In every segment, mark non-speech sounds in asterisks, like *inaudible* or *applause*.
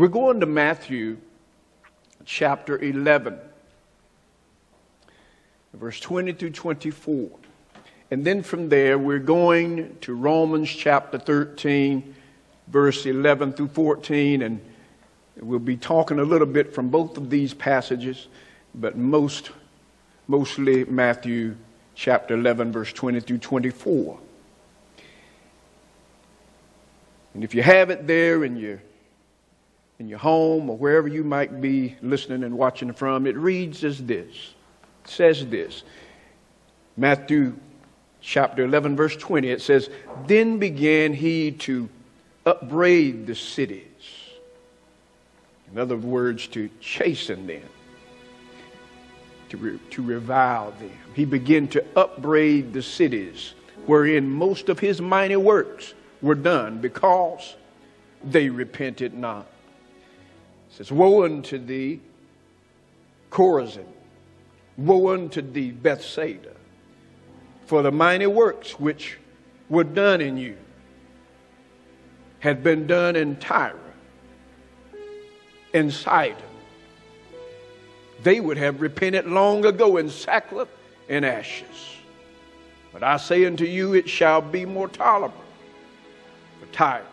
We're going to Matthew chapter 11, verse 20 through 24. And then from there, we're going to Romans chapter 13, verse 11 through 14. And we'll be talking a little bit from both of these passages, but most, mostly Matthew chapter 11, verse 20 through 24. And if you have it there in your, in your home or wherever you might be listening and watching from, it reads as this. Says this. Matthew chapter 11, verse 20, it says, Then began he to upbraid the cities. In other words, to chasten them, to, re- to revile them. He began to upbraid the cities wherein most of his mighty works were done because they repented not. Says, Woe unto thee, Chorazin! Woe unto thee, Bethsaida! For the mighty works which were done in you had been done in Tyre and Sidon. They would have repented long ago in sackcloth and ashes. But I say unto you, it shall be more tolerable for Tyre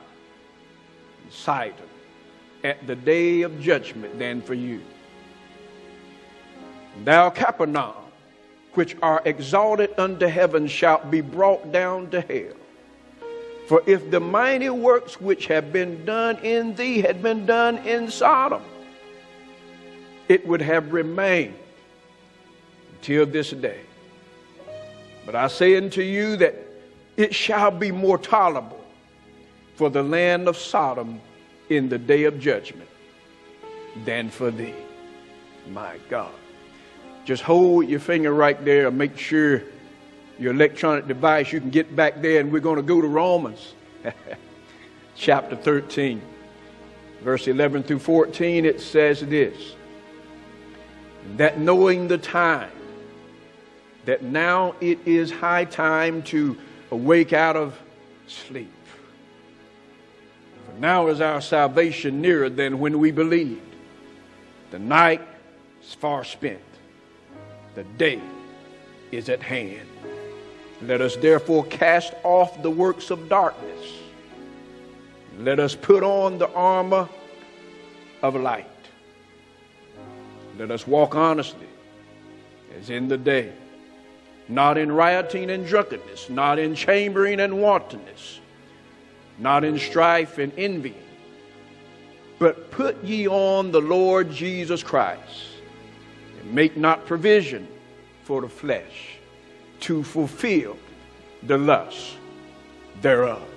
and Sidon at the day of judgment than for you. Thou Capernaum, which are exalted unto heaven, shalt be brought down to hell. For if the mighty works which have been done in thee had been done in Sodom, it would have remained until this day. But I say unto you that it shall be more tolerable for the land of Sodom in the day of judgment than for thee. My God. Just hold your finger right there and make sure your electronic device, you can get back there, and we're going to go to Romans *laughs* chapter 13, verse 11 through 14. It says this that knowing the time, that now it is high time to awake out of sleep. For now is our salvation nearer than when we believed. The night is far spent, the day is at hand. Let us therefore cast off the works of darkness. Let us put on the armor of light. Let us walk honestly as in the day, not in rioting and drunkenness, not in chambering and wantonness, not in strife and envy, but put ye on the Lord Jesus Christ, and make not provision for the flesh to fulfill the lust thereof.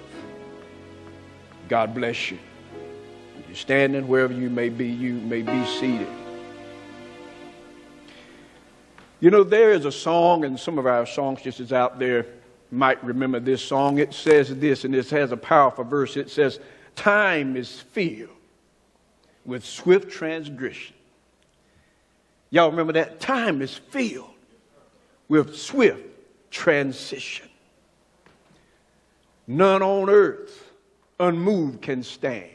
God bless you. You're standing wherever you may be, you may be seated. You know, there is a song, and some of our songstresses out there might remember this song. It says this, and this has a powerful verse. It says, Time is filled with swift transgression. Y'all remember that? Time is filled with swift transition. None on earth unmoved can stand.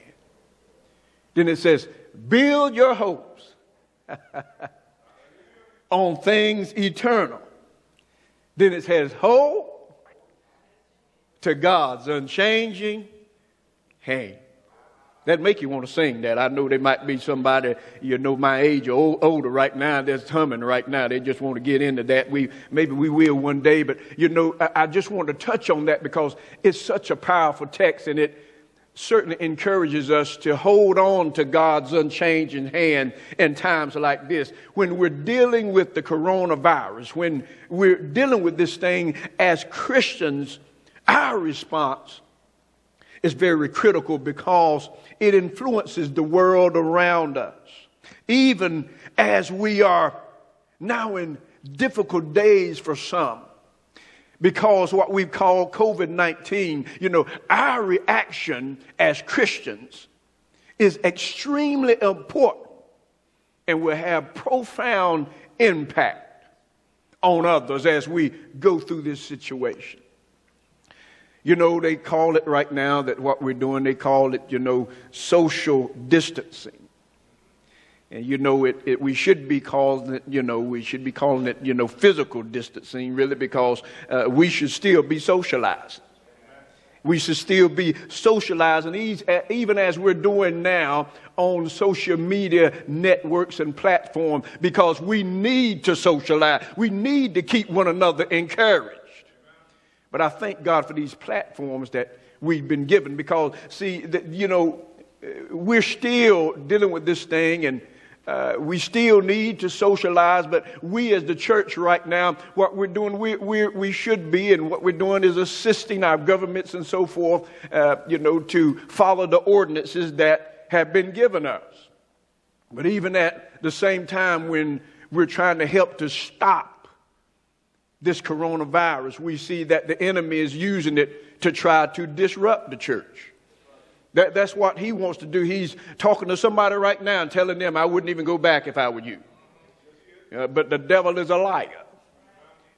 Then it says, build your hopes *laughs* on things eternal. Then it says, hope to God's unchanging hand. That make you want to sing that. I know there might be somebody, you know, my age or older right now that's humming right now. They just want to get into that. We, maybe we will one day, but you know, I, I just want to touch on that because it's such a powerful text and it certainly encourages us to hold on to God's unchanging hand in times like this. When we're dealing with the coronavirus, when we're dealing with this thing as Christians, our response is very critical because it influences the world around us. Even as we are now in difficult days for some, because what we call COVID 19, you know, our reaction as Christians is extremely important and will have profound impact on others as we go through this situation. You know, they call it right now that what we're doing, they call it, you know, social distancing. And you know, it, it, we should be calling it, you know, we should be calling it, you know, physical distancing, really, because uh, we should still be socializing. We should still be socializing, even as we're doing now on social media networks and platforms, because we need to socialize. We need to keep one another encouraged. But I thank God for these platforms that we've been given, because, see, that, you know, we're still dealing with this thing and uh, we still need to socialize, but we as the church right now, what we're doing, we, we, we should be, and what we're doing is assisting our governments and so forth, uh, you know, to follow the ordinances that have been given us. But even at the same time, when we're trying to help to stop this coronavirus, we see that the enemy is using it to try to disrupt the church. That, that's what he wants to do. He's talking to somebody right now and telling them, I wouldn't even go back if I were you. Uh, but the devil is a liar.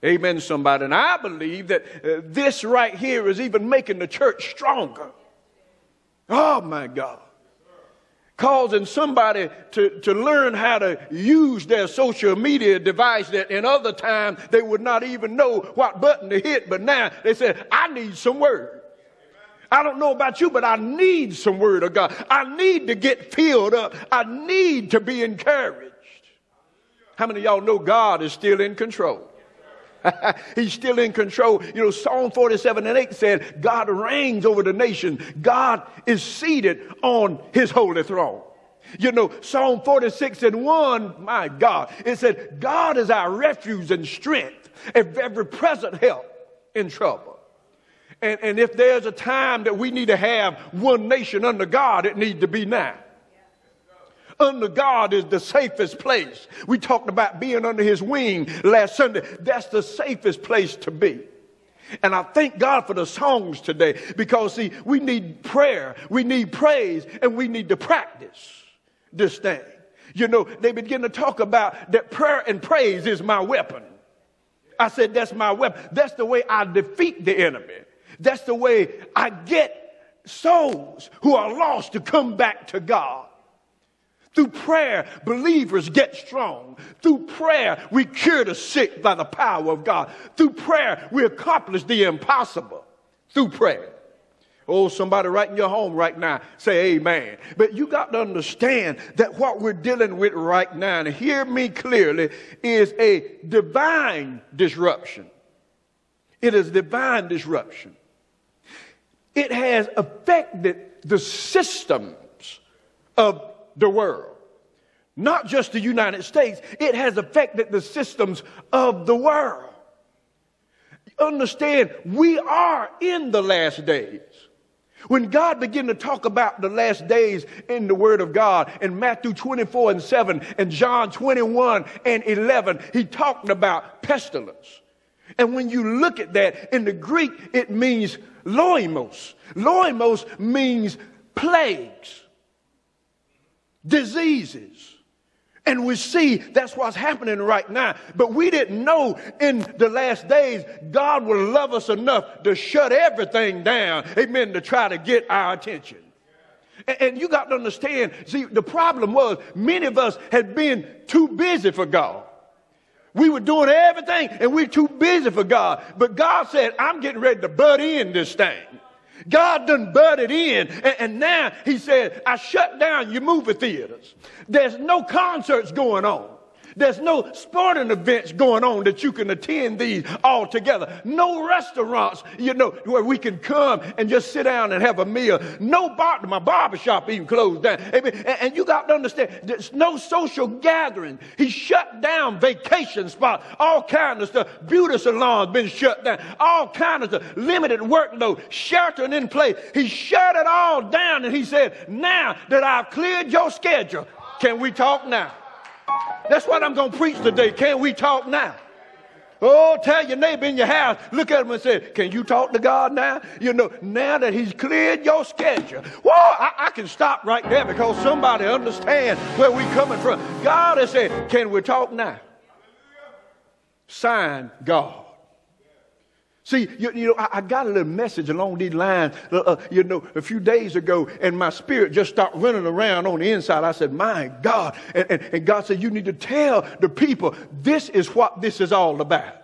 Amen, somebody. And I believe that uh, this right here is even making the church stronger. Oh, my God. Causing somebody to, to learn how to use their social media device that in other times they would not even know what button to hit, but now they said, I need some word. I don't know about you, but I need some word of God. I need to get filled up. I need to be encouraged. How many of y'all know God is still in control? *laughs* He's still in control. You know, Psalm 47 and 8 said, God reigns over the nation. God is seated on his holy throne. You know, Psalm 46 and 1, my God, it said, God is our refuge and strength, every present help in trouble. And, and if there's a time that we need to have one nation under God, it needs to be now. Under God is the safest place. We talked about being under his wing last Sunday. That's the safest place to be. And I thank God for the songs today because, see, we need prayer, we need praise, and we need to practice this thing. You know, they begin to talk about that prayer and praise is my weapon. I said, that's my weapon. That's the way I defeat the enemy. That's the way I get souls who are lost to come back to God. Through prayer, believers get strong. Through prayer, we cure the sick by the power of God. Through prayer, we accomplish the impossible. Through prayer. Oh, somebody right in your home right now, say amen. But you got to understand that what we're dealing with right now, and hear me clearly, is a divine disruption. It is divine disruption. It has affected the systems of the world. Not just the United States, it has affected the systems of the world. Understand, we are in the last days. When God began to talk about the last days in the Word of God in Matthew 24 and 7 and John 21 and 11, He talked about pestilence. And when you look at that in the Greek, it means loimos. Loimos means plagues, diseases. And we see that's what's happening right now. But we didn't know in the last days God would love us enough to shut everything down, amen, to try to get our attention. And, and you got to understand, see, the problem was many of us had been too busy for God. We were doing everything and we're too busy for God. But God said, I'm getting ready to butt in this thing. God done butted in. And, and now he said, I shut down your movie theaters. There's no concerts going on. There's no sporting events going on that you can attend these all together. No restaurants, you know, where we can come and just sit down and have a meal. No bar, my barbershop even closed down. And, and you got to understand, there's no social gathering. He shut down vacation spots, all kinds of stuff. Beauty salons been shut down, all kinds of stuff. Limited workload, sheltering in place. He shut it all down and he said, now that I've cleared your schedule, can we talk now? That's what I'm going to preach today. Can we talk now? Oh, tell your neighbor in your house, look at him and say, Can you talk to God now? You know, now that He's cleared your schedule. Well, I, I can stop right there because somebody understands where we're coming from. God has said, Can we talk now? Sign God. See, you, you know, I, I, got a little message along these lines, uh, uh, you know, a few days ago, and my spirit just started running around on the inside. I said, My God. And, and, and God said, You need to tell the people this is what this is all about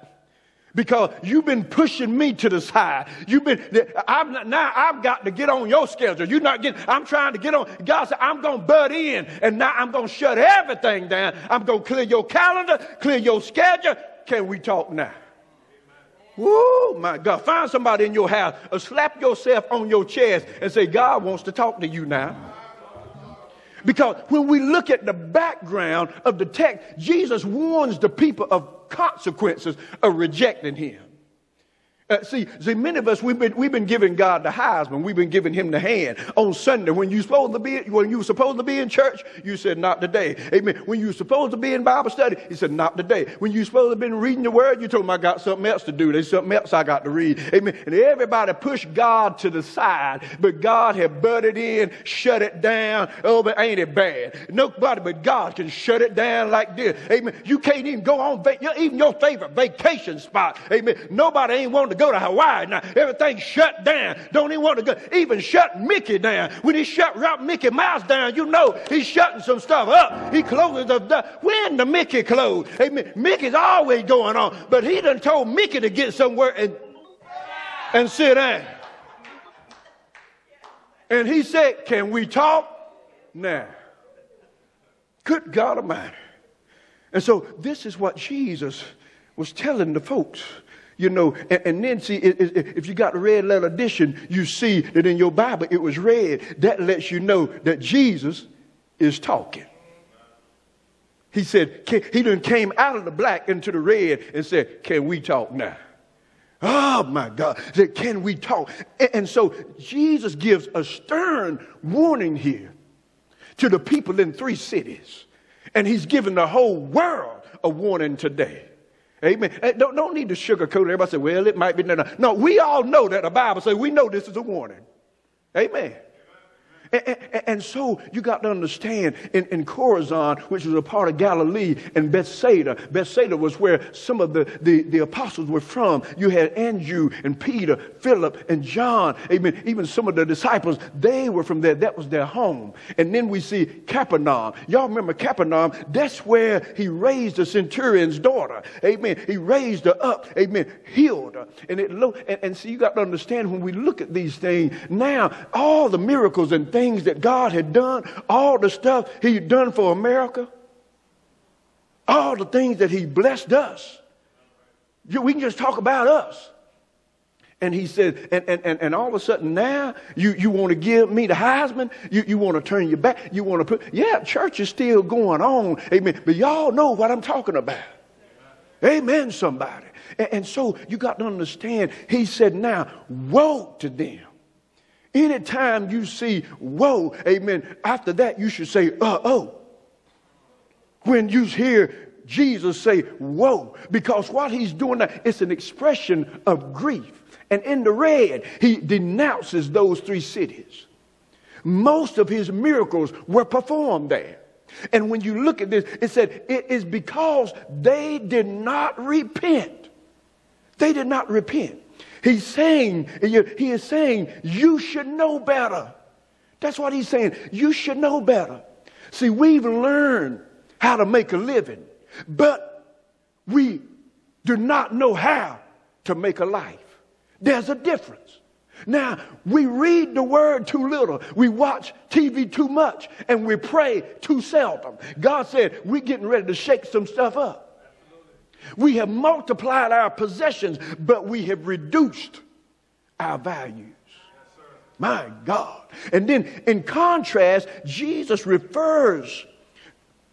because you've been pushing me to the side. You've been, I'm not, now I've got to get on your schedule. You're not getting, I'm trying to get on. God said, I'm going to butt in and now I'm going to shut everything down. I'm going to clear your calendar, clear your schedule. Can we talk now? Whoa, my God. Find somebody in your house or slap yourself on your chest and say, God wants to talk to you now. Because when we look at the background of the text, Jesus warns the people of consequences of rejecting him. Uh, see, see, many of us we've been we've been giving God the Heisman. We've been giving Him the hand on Sunday. When you supposed to be when you were supposed to be in church, you said not today. Amen. When you were supposed to be in Bible study, He said not today. When you were supposed to be reading the Word, you told him I got something else to do. There's something else I got to read. Amen. And everybody pushed God to the side, but God had butted in, shut it down. Oh, but ain't it bad? Nobody but God can shut it down like this. Amen. You can't even go on even your favorite vacation spot. Amen. Nobody ain't wanting to go to Hawaii now. Everything's shut down. Don't even want to go. Even shut Mickey down. When he shut Mickey Mouse down, you know he's shutting some stuff up. He closes the When the Mickey closed? Amen. Mickey's always going on. But he done told Mickey to get somewhere and, and sit down. And he said, Can we talk? Now. Good God Almighty. And so this is what Jesus was telling the folks you know, and, and then see, if you got the red letter edition, you see that in your Bible it was red. That lets you know that Jesus is talking. He said, he then came out of the black into the red and said, Can we talk now? Oh my God. Said, Can we talk? And so Jesus gives a stern warning here to the people in three cities. And he's given the whole world a warning today. Amen. Eh, don't, don't need to sugarcoat it. Everybody say, well, it might be. No, no. no, we all know that the Bible says we know this is a warning. Amen. And, so you got to understand in, in which was a part of Galilee, and Bethsaida, Bethsaida was where some of the, the, the apostles were from. You had Andrew and Peter, Philip and John. Amen. Even some of the disciples, they were from there. That was their home. And then we see Capernaum. Y'all remember Capernaum? That's where he raised the centurion's daughter. Amen. He raised her up. Amen. Healed her. And it and, and so you got to understand when we look at these things now, all the miracles and things things that God had done, all the stuff He'd done for America, all the things that He blessed us. We can just talk about us. And he said, and, and, and, all of a sudden now you, you want to give me the Heisman? You, you want to turn your back? You want to put, yeah, church is still going on. Amen. But y'all know what I'm talking about. Amen, somebody. And, and so you got to understand, he said, now, woe to them Anytime you see whoa, amen, after that you should say, uh oh. When you hear Jesus say whoa, because what he's doing now, it's an expression of grief. And in the red, he denounces those three cities. Most of his miracles were performed there. And when you look at this, it said it is because they did not repent. They did not repent. He's saying, he is saying, you should know better. That's what he's saying. You should know better. See, we've learned how to make a living, but we do not know how to make a life. There's a difference. Now, we read the word too little. We watch TV too much and we pray too seldom. God said, we're getting ready to shake some stuff up. We have multiplied our possessions, but we have reduced our values. My God. And then in contrast, Jesus refers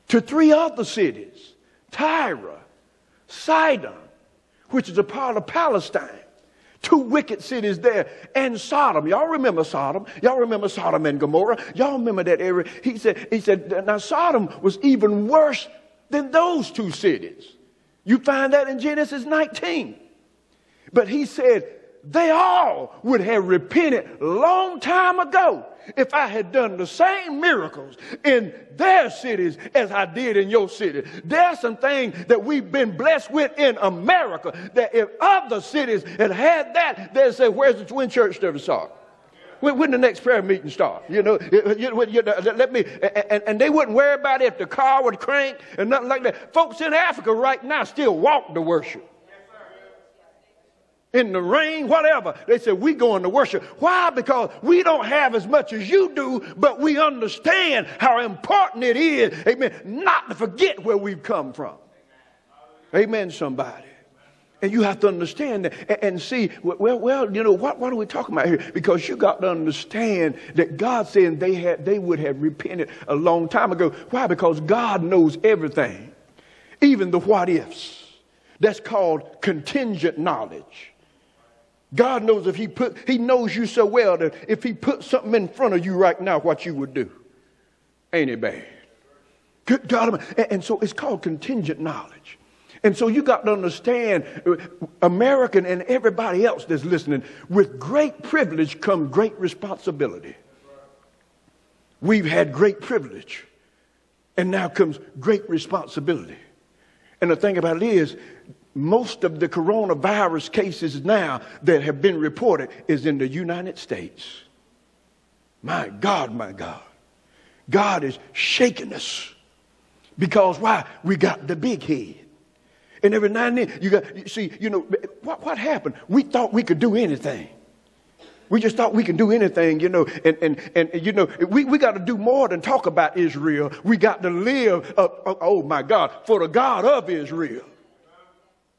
to three other cities Tyre, Sidon, which is a part of Palestine. Two wicked cities there, and Sodom. Y'all remember Sodom? Y'all remember Sodom and Gomorrah? Y'all remember that area? He said, he said, now Sodom was even worse than those two cities. You find that in Genesis 19. But he said, they all would have repented long time ago if I had done the same miracles in their cities as I did in your city. There's some things that we've been blessed with in America that if other cities had had that, they'd say, Where's the twin church service start? When, when the next prayer meeting start? You know, you, you, you, let me, and, and, they wouldn't worry about if the car would crank and nothing like that. Folks in Africa right now still walk to worship in the rain, whatever. They said, we going to worship. Why? Because we don't have as much as you do, but we understand how important it is, amen, not to forget where we've come from. Amen, somebody. And you have to understand that and see, well, well, you know, what, what are we talking about here? Because you got to understand that God said they had, they would have repented a long time ago. Why? Because God knows everything, even the what ifs. That's called contingent knowledge. God knows if he put, he knows you so well that if he put something in front of you right now, what you would do. Ain't it bad? Good God. And, and so it's called contingent knowledge. And so you got to understand, American and everybody else that's listening, with great privilege come great responsibility. We've had great privilege, and now comes great responsibility. And the thing about it is, most of the coronavirus cases now that have been reported is in the United States. My God, my God. God is shaking us. Because why? We got the big head. And every now and then, you got, you see, you know, what, what happened? We thought we could do anything. We just thought we can do anything, you know, and, and, and you know, we, we got to do more than talk about Israel. We got to live, uh, oh my God, for the God of Israel.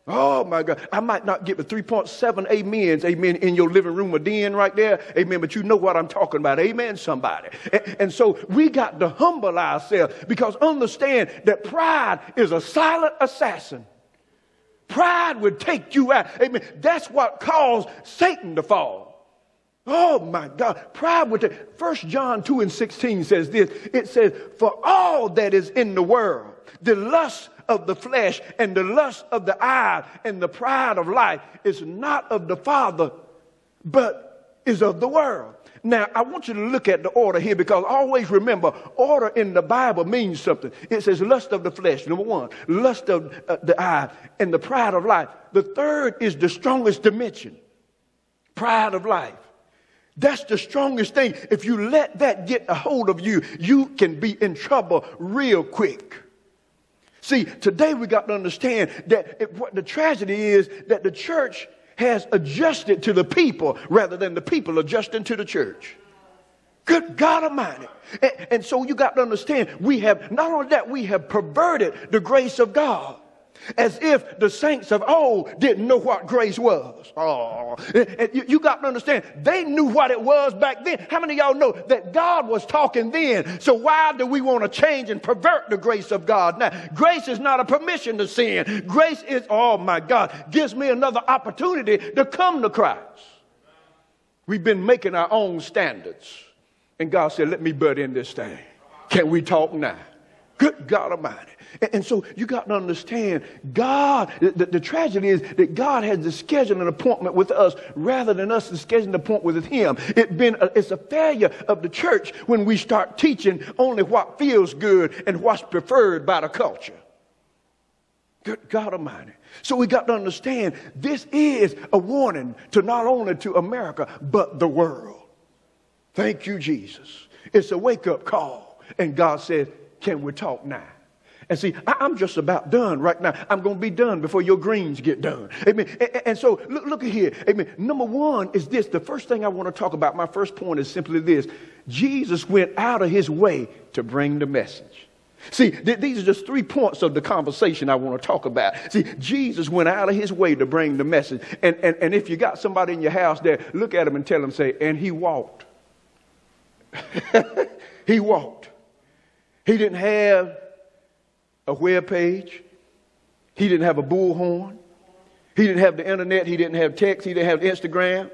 Oh my God. I might not get the 3.7 amens, amen, in your living room or den right there, amen, but you know what I'm talking about, amen, somebody. And, and, so we got to humble ourselves because understand that pride is a silent assassin. Pride would take you out, amen. That's what caused Satan to fall. Oh my God. Pride would take, 1 John 2 and 16 says this. It says, for all that is in the world, the lust of the flesh and the lust of the eye and the pride of life is not of the Father, but is of the world. Now, I want you to look at the order here because always remember, order in the Bible means something. It says lust of the flesh, number one, lust of uh, the eye, and the pride of life. The third is the strongest dimension pride of life. That's the strongest thing. If you let that get a hold of you, you can be in trouble real quick. See, today we got to understand that it, what the tragedy is that the church has adjusted to the people rather than the people adjusting to the church. Good God Almighty. And, and so you got to understand, we have, not only that, we have perverted the grace of God as if the saints of old didn't know what grace was. Oh, you, got to understand, they knew what it was back then. How many of y'all know that God was talking then? So why do we want to change and pervert the grace of God now? Grace is not a permission to sin. Grace is, oh my God, gives me another opportunity to come to Christ. We've been making our own standards. And God said, let me butt in this thing. Can we talk now? Good God Almighty. And, so you got to understand, God, the, the, tragedy is that God has to schedule an appointment with us rather than us scheduling an appointment with Him. It been a, it's a failure of the church when we start teaching only what feels good and what's preferred by the culture. Good God Almighty. So we got to understand this is a warning to not only to America, but the world. Thank you, Jesus. It's a wake up call. And God says, Can we talk now? And see, I, am just about done right now. I'm going to be done before your greens get done. Amen. And, and so look, look at here. Amen. Number one is this. The first thing I want to talk about, my first point is simply this. Jesus went out of his way to bring the message. See, th- these are just three points of the conversation I want to talk about. See, Jesus went out of his way to bring the message. And, and, and if you got somebody in your house there, look at him and tell him, say, and he walked. *laughs* he walked. He didn't have a web page. He didn't have a bullhorn. He didn't have the internet. He didn't have text. He didn't have Instagram.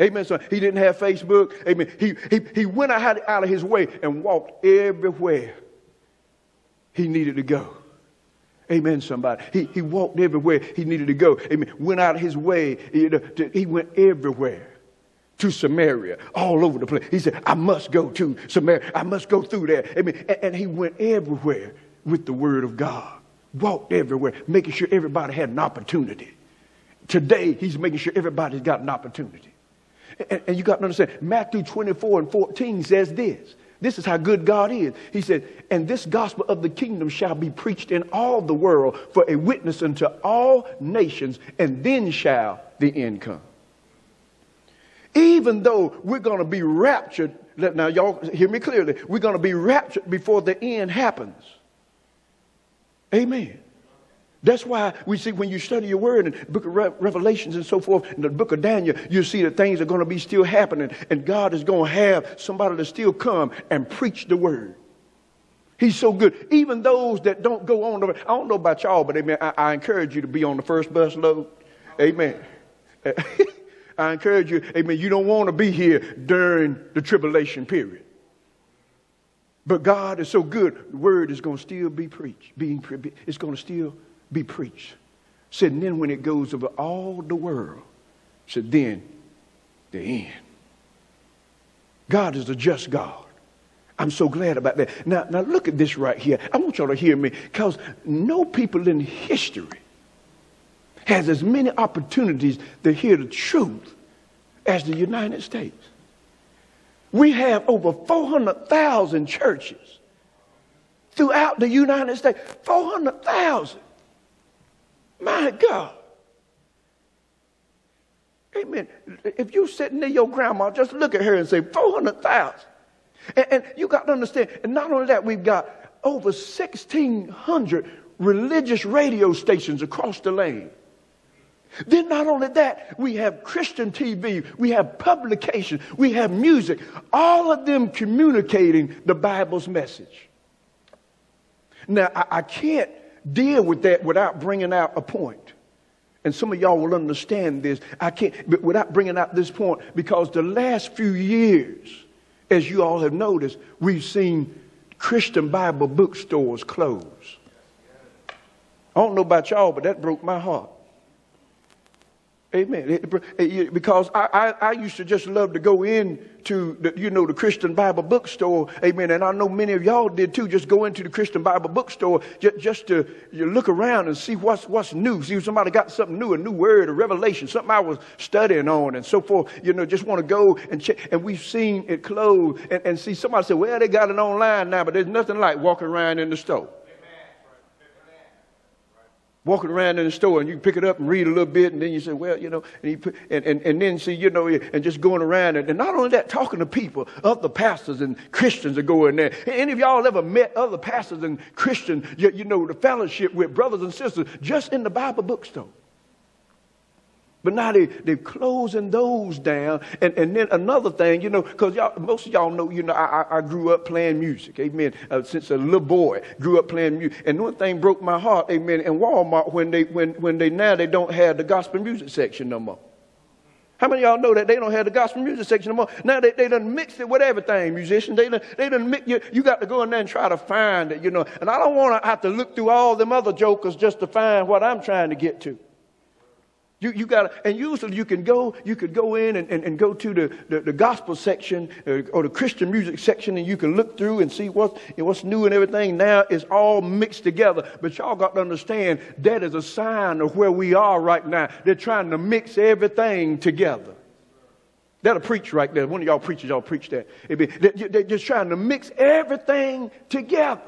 Amen. So he didn't have Facebook. Amen. He, he, he went out, out of his way and walked everywhere he needed to go. Amen, somebody. He, he walked everywhere he needed to go. Amen. Went out of his way. You know, to, he went everywhere to Samaria, all over the place. He said, I must go to Samaria. I must go through there. Amen. And, and he went everywhere with the word of God. Walked everywhere, making sure everybody had an opportunity. Today, he's making sure everybody's got an opportunity. And, and you got to understand, Matthew 24 and 14 says this. This is how good God is. He said, And this gospel of the kingdom shall be preached in all the world for a witness unto all nations, and then shall the end come. Even though we're going to be raptured, now y'all hear me clearly, we're going to be raptured before the end happens. Amen. That's why we see when you study your word and book of Re- Revelations and so forth, in the book of Daniel, you see that things are going to be still happening, and God is going to have somebody to still come and preach the word. He's so good. Even those that don't go on the, I don't know about y'all, but amen, I, I encourage you to be on the first bus load. Amen. *laughs* I encourage you, amen, you don't want to be here during the tribulation period. But God is so good, the word is going to still be preached. Being, it's going to still be preached. Said, and then when it goes over all the world, said, then the end. God is a just God. I'm so glad about that. Now, now look at this right here. I want y'all to hear me because no people in history has as many opportunities to hear the truth as the United States. We have over 400,000 churches throughout the United States. 400,000. My God. Amen. If you're sitting near your grandma, just look at her and say, 400,000. And, and you got to understand, and not only that, we've got over 1,600 religious radio stations across the land. Then, not only that, we have Christian TV, we have publication, we have music, all of them communicating the Bible's message. Now, I, I can't deal with that without bringing out a point. And some of y'all will understand this. I can't, but without bringing out this point, because the last few years, as you all have noticed, we've seen Christian Bible bookstores close. I don't know about y'all, but that broke my heart. Amen. Because I, I, I, used to just love to go in to the, you know, the Christian Bible bookstore. Amen. And I know many of y'all did too. Just go into the Christian Bible bookstore just, just to look around and see what's, what's new. See if somebody got something new, a new word, a revelation, something I was studying on and so forth. You know, just want to go and check. And we've seen it close and, and see somebody say, well, they got it online now, but there's nothing like walking around in the store walking around in the store and you pick it up and read a little bit and then you say, well, you know, and, put, and, and, and then see, you know, and just going around and, and not only that, talking to people, other pastors and Christians are going there. Any of y'all ever met other pastors and Christians, you, you know, the fellowship with brothers and sisters just in the Bible bookstore? But now they, they're closing those down. And, and then another thing, you know, because y'all, most of y'all know, you know, I, I grew up playing music, amen, uh, since a little boy, grew up playing music. And one thing broke my heart, amen, in Walmart when they, when, when they now they don't have the gospel music section no more. How many y'all know that they don't have the gospel music section no more? Now they, they done mixed it with everything, musicians. They done, they done mix, you, you got to go in there and try to find it, you know. And I don't want to have to look through all them other jokers just to find what I'm trying to get to. You, you got and usually you can go, you could go in and, and, and go to the, the, the gospel section uh, or the Christian music section and you can look through and see what's, know, what's new and everything. Now it's all mixed together. But y'all got to understand that is a sign of where we are right now. They're trying to mix everything together. That'll preach right there. One of y'all preachers, y'all preach that. They're just trying to mix everything together.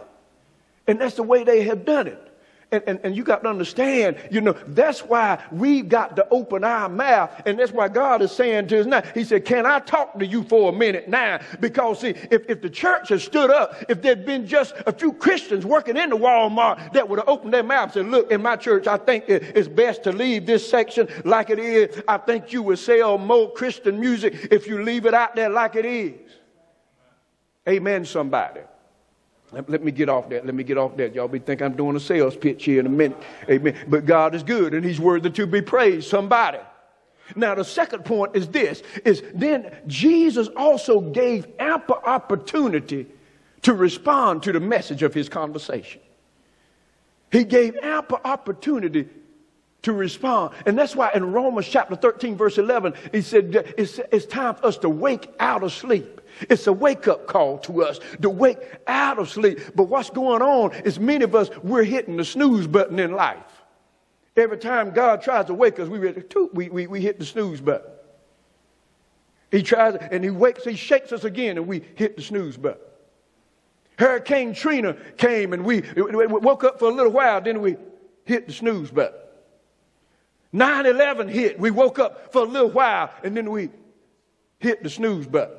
And that's the way they have done it. And, and, and you got to understand, you know, that's why we've got to open our mouth. And that's why God is saying to us now, He said, Can I talk to you for a minute now? Because, see, if, if the church had stood up, if there'd been just a few Christians working in the Walmart that would have opened their mouths and said, Look, in my church, I think it's best to leave this section like it is. I think you would sell more Christian music if you leave it out there like it is. Amen, somebody. Let, let, me get off that. Let me get off that. Y'all be thinking I'm doing a sales pitch here in a minute. Amen. But God is good and He's worthy to be praised. Somebody. Now the second point is this: is then Jesus also gave ample opportunity to respond to the message of His conversation. He gave ample opportunity to respond. And that's why in Romans chapter 13, verse 11, he said it's, it's time for us to wake out of sleep. It's a wake up call to us to wake out of sleep. But what's going on is many of us, we're hitting the snooze button in life. Every time God tries to wake us, we, we, we, we hit the snooze button. He tries and he wakes, he shakes us again, and we hit the snooze button. Hurricane Trina came and we, we woke up for a little while, then we hit the snooze button. 9 11 hit. We woke up for a little while and then we hit the snooze button.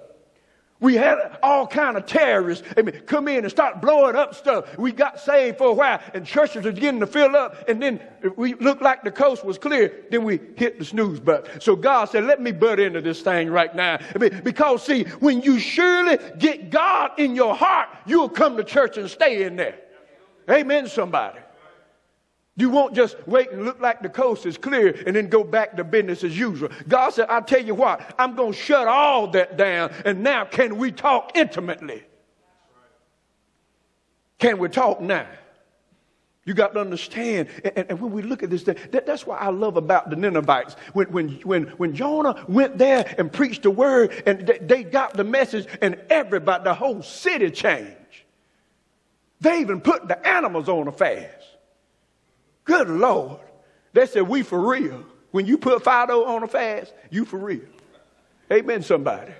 We had all kind of terrorists I mean, come in and start blowing up stuff. We got saved for a while, and churches are beginning to fill up. And then we looked like the coast was clear. Then we hit the snooze button. So God said, "Let me butt into this thing right now." I mean, because see, when you surely get God in your heart, you'll come to church and stay in there. Amen. Somebody. You won't just wait and look like the coast is clear and then go back to business as usual. God said, I'll tell you what, I'm going to shut all that down. And now, can we talk intimately? Can we talk now? You got to understand. And, and when we look at this, thing, that, that's what I love about the Ninevites. When, when, when, when Jonah went there and preached the word and they, they got the message, and everybody, the whole city changed. They even put the animals on a fast. Good Lord. They said, we for real. When you put Fido oh on a fast, you for real. Amen, somebody.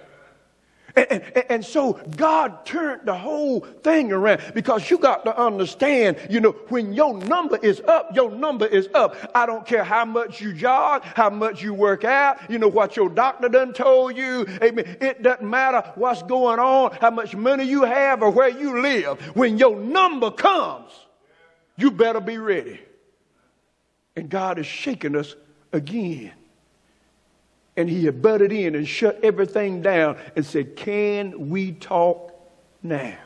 And, and, and, so God turned the whole thing around because you got to understand, you know, when your number is up, your number is up. I don't care how much you jog, how much you work out, you know, what your doctor done told you. Amen. It doesn't matter what's going on, how much money you have or where you live. When your number comes, you better be ready. And God is shaking us again. And he had butted in and shut everything down and said, Can we talk now?